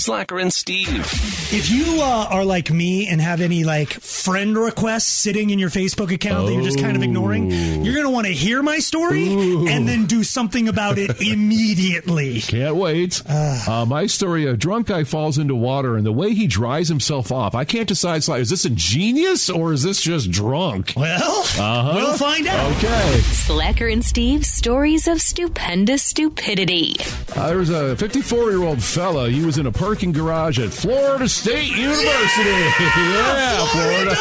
Slacker and Steve. If you uh, are like me and have any like friend requests sitting in your Facebook account that you're just kind of ignoring, you're going to want to hear my story and then do something about it immediately. Can't wait. Uh, my story: a drunk guy falls into water, and the way he dries himself off, I can't decide. Is this ingenious or is this just drunk? Well, we'll find out. Okay. Slacker and Steve stories of stupendous stupidity. Uh, there was a 54 year old fella. He was in a parking garage at Florida State University. Yeah, Florida.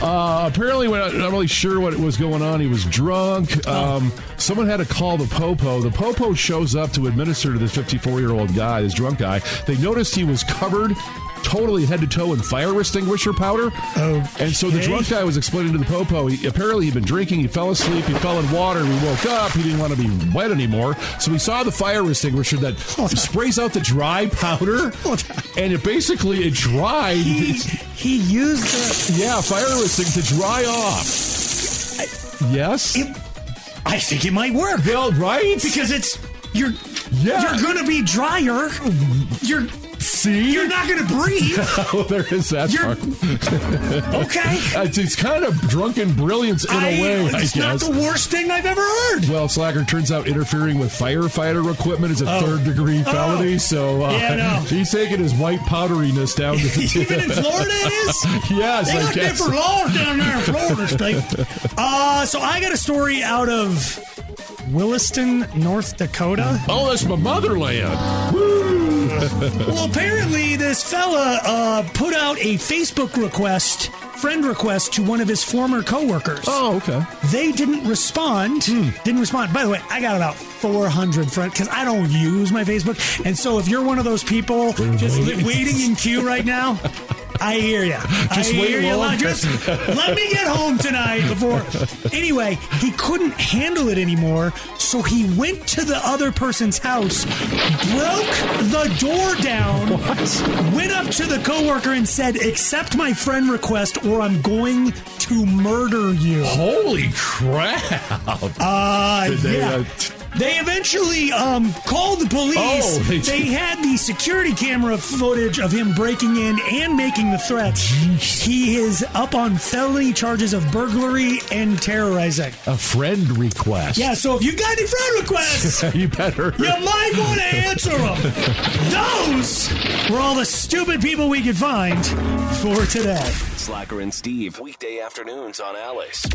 uh, apparently, we're not, not really sure what was going on. He was drunk. Um, someone had to call the popo. The popo shows up to administer to this 54 year old guy, this drunk guy. They noticed he was covered. Totally head to toe in fire extinguisher powder. And so the drunk guy was explaining to the popo, he, apparently he'd been drinking, he fell asleep, he fell in water, he woke up, he didn't want to be wet anymore. So he saw the fire extinguisher that oh, sprays out the dry powder, oh, and it basically it dried. He, he used the. yeah, fire extinguisher to dry off. Yes. It, I think it might work. well, right? because it's you're Yeah. you're gonna be drier. You're See, you're not gonna breathe. oh, there is that You're- part. Okay. It's, it's kind of drunken brilliance in a way, I it's not the worst thing I've ever heard. Well, Slacker turns out interfering with firefighter equipment is a third degree felony. So uh, Oh. Yeah, no. he's taking his white powderiness down to Even in Florida, it is. yes, They I got guess. different laws down there in Florida State. Uh, so I got a story out of Williston, North Dakota. Oh, that's my motherland. Well, apparently this fella uh, put out a Facebook request, friend request to one of his former coworkers. Oh, okay. They didn't respond. Didn't respond. By the way, I got about 400 friends because I don't use my Facebook. And so if you're one of those people just waiting in queue right now, I hear you. Just I wait hear you. long. Just let me get home tonight before. Anyway, he couldn't handle it anymore, so he went to the other person's house, broke the door down, went up to the coworker and said, "Accept my friend request, or I'm going to murder you." Holy crap! Uh, Did they, yeah. uh, They eventually um, called the police. Oh, they they had the security camera footage of him breaking in and making the threats. He is up on felony charges of burglary and terrorizing. A friend request. Yeah, so if you got any friend requests, you better. you might want to answer them. Those were all the stupid people we could find for today. Slacker and Steve. Weekday afternoons on Alice.